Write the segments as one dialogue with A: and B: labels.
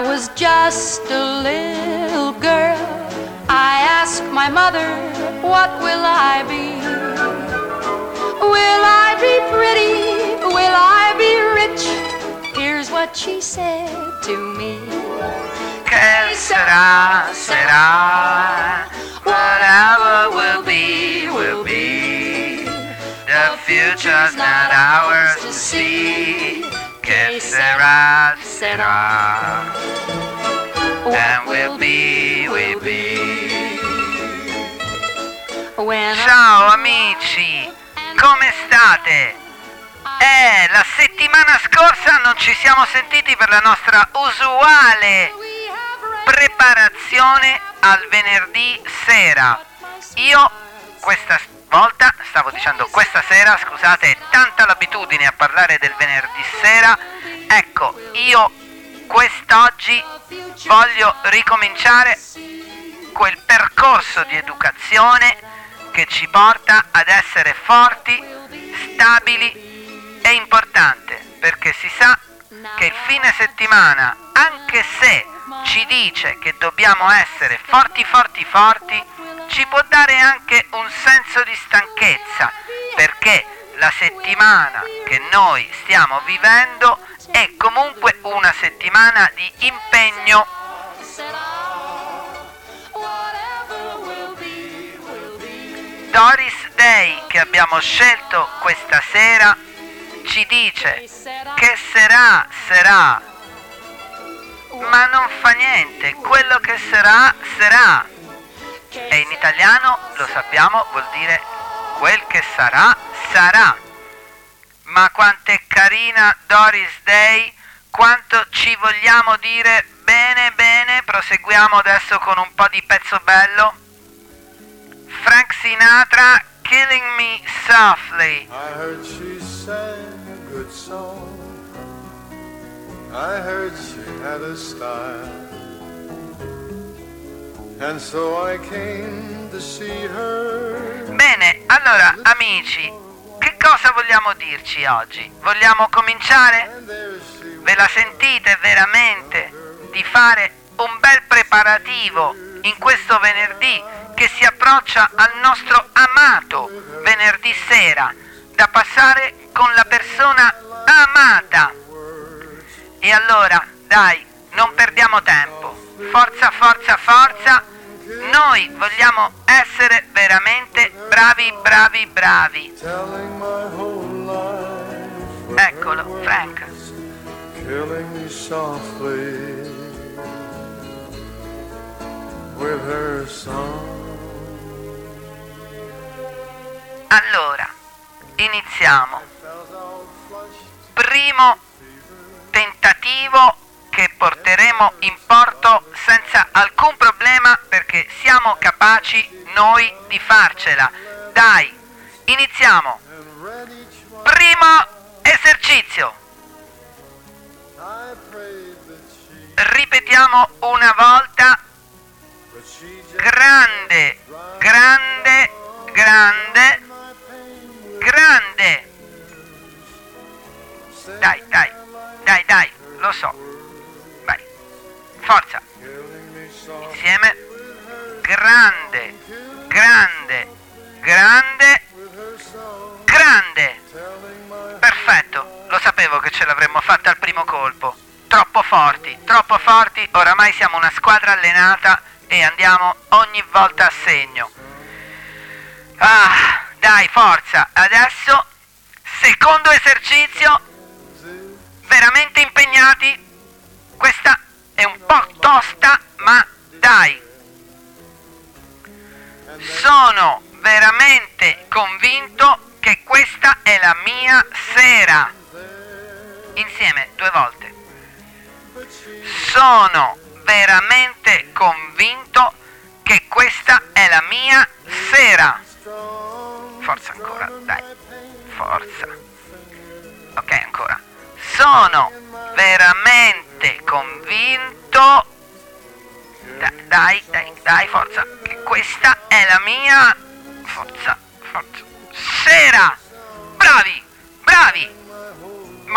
A: I was just a little girl, I asked my mother, What will I be? Will I be pretty? Will I be rich? Here's what she said to me.
B: Che sarà, sarà, whatever will be, will be. The future's not ours to see. Sarà, sarà, and will be, will be. Ciao amici, come state? Eh, la settimana scorsa non ci siamo sentiti per la nostra usuale preparazione al venerdì sera. Io questa volta, stavo dicendo questa sera, scusate, è tanta l'abitudine a parlare del venerdì sera. Ecco, io quest'oggi voglio ricominciare quel percorso di educazione che ci porta ad essere forti, stabili e importante, perché si sa che il fine settimana, anche se ci dice che dobbiamo essere forti, forti, forti, ci può dare anche un senso di stanchezza, perché la settimana che noi stiamo vivendo è comunque una settimana di impegno Doris Day che abbiamo scelto questa sera ci dice che sarà, sarà, ma non fa niente, quello che sarà, sarà. E in italiano, lo sappiamo, vuol dire quel che sarà, sarà. Ma quanto è carina Doris Day, quanto ci vogliamo dire bene, bene, proseguiamo adesso con un po' di pezzo bello. Frank Sinatra, Killing Me Softly.
C: I heard she sang a good song. I heard she had a style. And so I came to see her.
B: Bene, allora amici, cosa vogliamo dirci oggi? Vogliamo cominciare? Ve la sentite veramente di fare un bel preparativo in questo venerdì che si approccia al nostro amato venerdì sera da passare con la persona amata? E allora, dai, non perdiamo tempo. Forza, forza, forza. Noi vogliamo essere veramente bravi, bravi, bravi. Eccolo, Frank. Allora, iniziamo. Primo tentativo che porteremo in porto senza alcun problema perché siamo capaci noi di farcela. Dai, iniziamo. Primo esercizio. Ripetiamo una volta. Grande, grande, grande, grande. Dai, dai, dai, dai, lo so. Ce l'avremmo fatta al primo colpo. Troppo forti, troppo forti, oramai siamo una squadra allenata e andiamo ogni volta a segno. Ah, dai, forza. Adesso, secondo esercizio, veramente impegnati. Questa è un po' tosta, ma dai. Sono veramente convinto che questa è la mia sera. Insieme, due volte. Sono veramente convinto che questa è la mia sera. Forza ancora, dai. Forza. Ok, ancora. Sono veramente convinto. Da- dai, dai, dai, forza. Che questa è la mia. Forza, forza.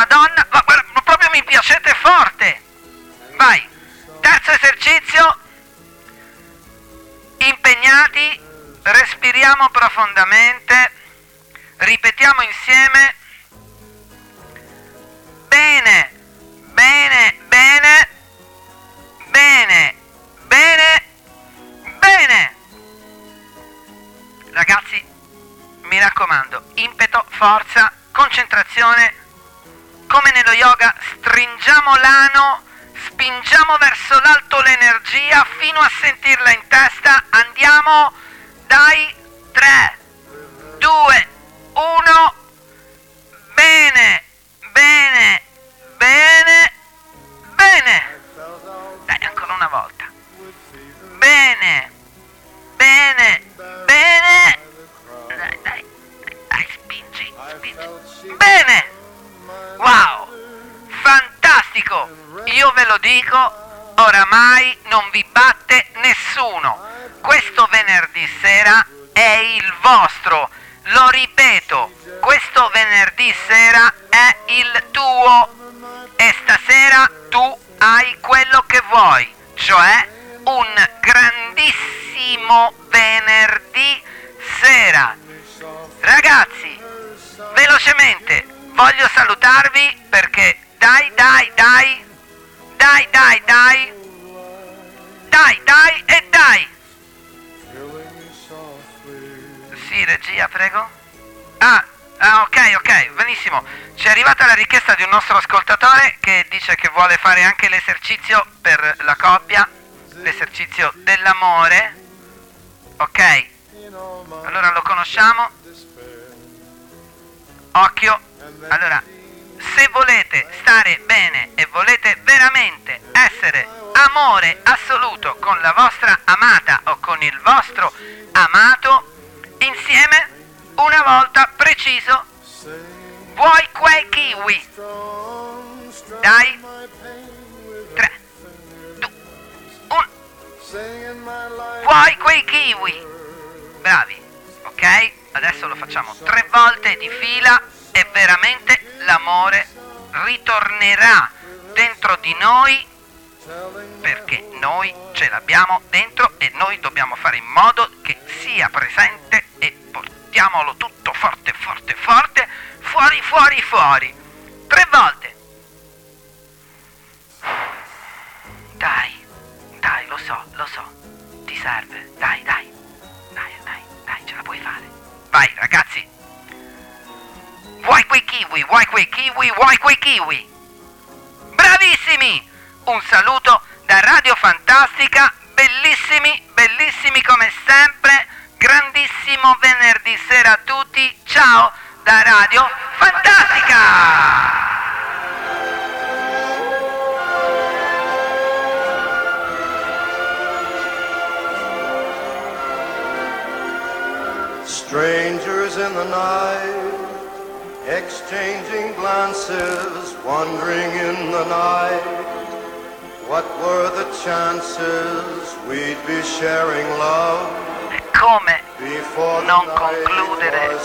B: Madonna, ma ma proprio mi piacete forte. Vai. Terzo esercizio, impegnati, respiriamo profondamente, ripetiamo insieme, bene, bene, bene, bene, bene, bene. Ragazzi, mi raccomando, impeto, forza, concentrazione, come nello yoga, stringiamo l'ano, spingiamo verso l'alto l'energia fino a sentirla in testa, andiamo, dai, 3, 2, 1, bene, bene, bene, bene, dai, ancora una volta, bene, bene, bene, dai, dai, dai, spingi, spingi, bene, lo dico, oramai non vi batte nessuno, questo venerdì sera è il vostro, lo ripeto, questo venerdì sera è il tuo e stasera tu hai quello che vuoi, cioè un grandissimo venerdì sera. Ragazzi, velocemente voglio salutarvi perché dai, dai, dai, dai, dai, dai, dai, dai e dai. Sì, regia, prego. Ah, ah, ok, ok, benissimo. Ci è arrivata la richiesta di un nostro ascoltatore che dice che vuole fare anche l'esercizio per la coppia, l'esercizio dell'amore. Ok, allora lo conosciamo. Occhio. Allora, se volete stare bene e volete veramente essere amore assoluto con la vostra amata o con il vostro amato, insieme, una volta preciso, vuoi quei kiwi? Dai.
C: my pain with
B: 3, 2, 1.
C: singing my life.
B: Vuoi quei kiwi? Bravi, ok? Adesso lo facciamo tre volte di fila e veramente l'amore ritornerà dentro di noi perché noi ce l'abbiamo dentro e noi dobbiamo fare in modo che sia presente e portiamolo tutto forte, forte, forte, fuori, fuori, fuori. Quei kiwi, vuoi quei kiwi. Bravissimi! Un saluto da Radio Fantastica, bellissimi, bellissimi come sempre, grandissimo venerdì sera a tutti, ciao da Radio Fantastica!
C: Strangers in the night, exchanging glances, wandering in the night. What were the chances we'd be sharing love
B: E come non concludere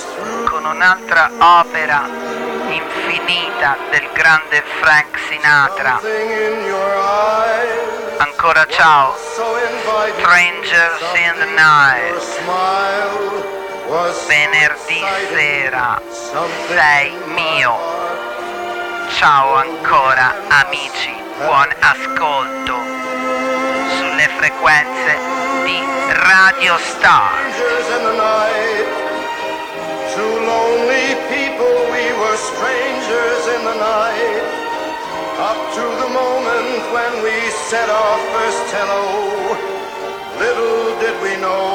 B: con un'altra opera infinita del grande Frank Sinatra?
C: Something in your eyes,
B: Ancora ciao. Strangers in the Night. Venerdì sera sei mio. Ciao ancora amici, buon ascolto sulle frequenze di Radio Star.
C: Two lonely people, we were strangers in the night. Up to the moment when we said our first hello. Little did we know,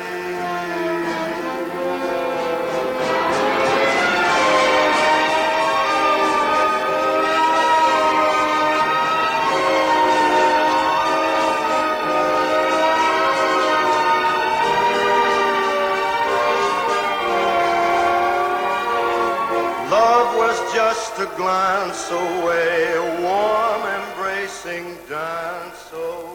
C: Just a glance away, a warm embracing dance away.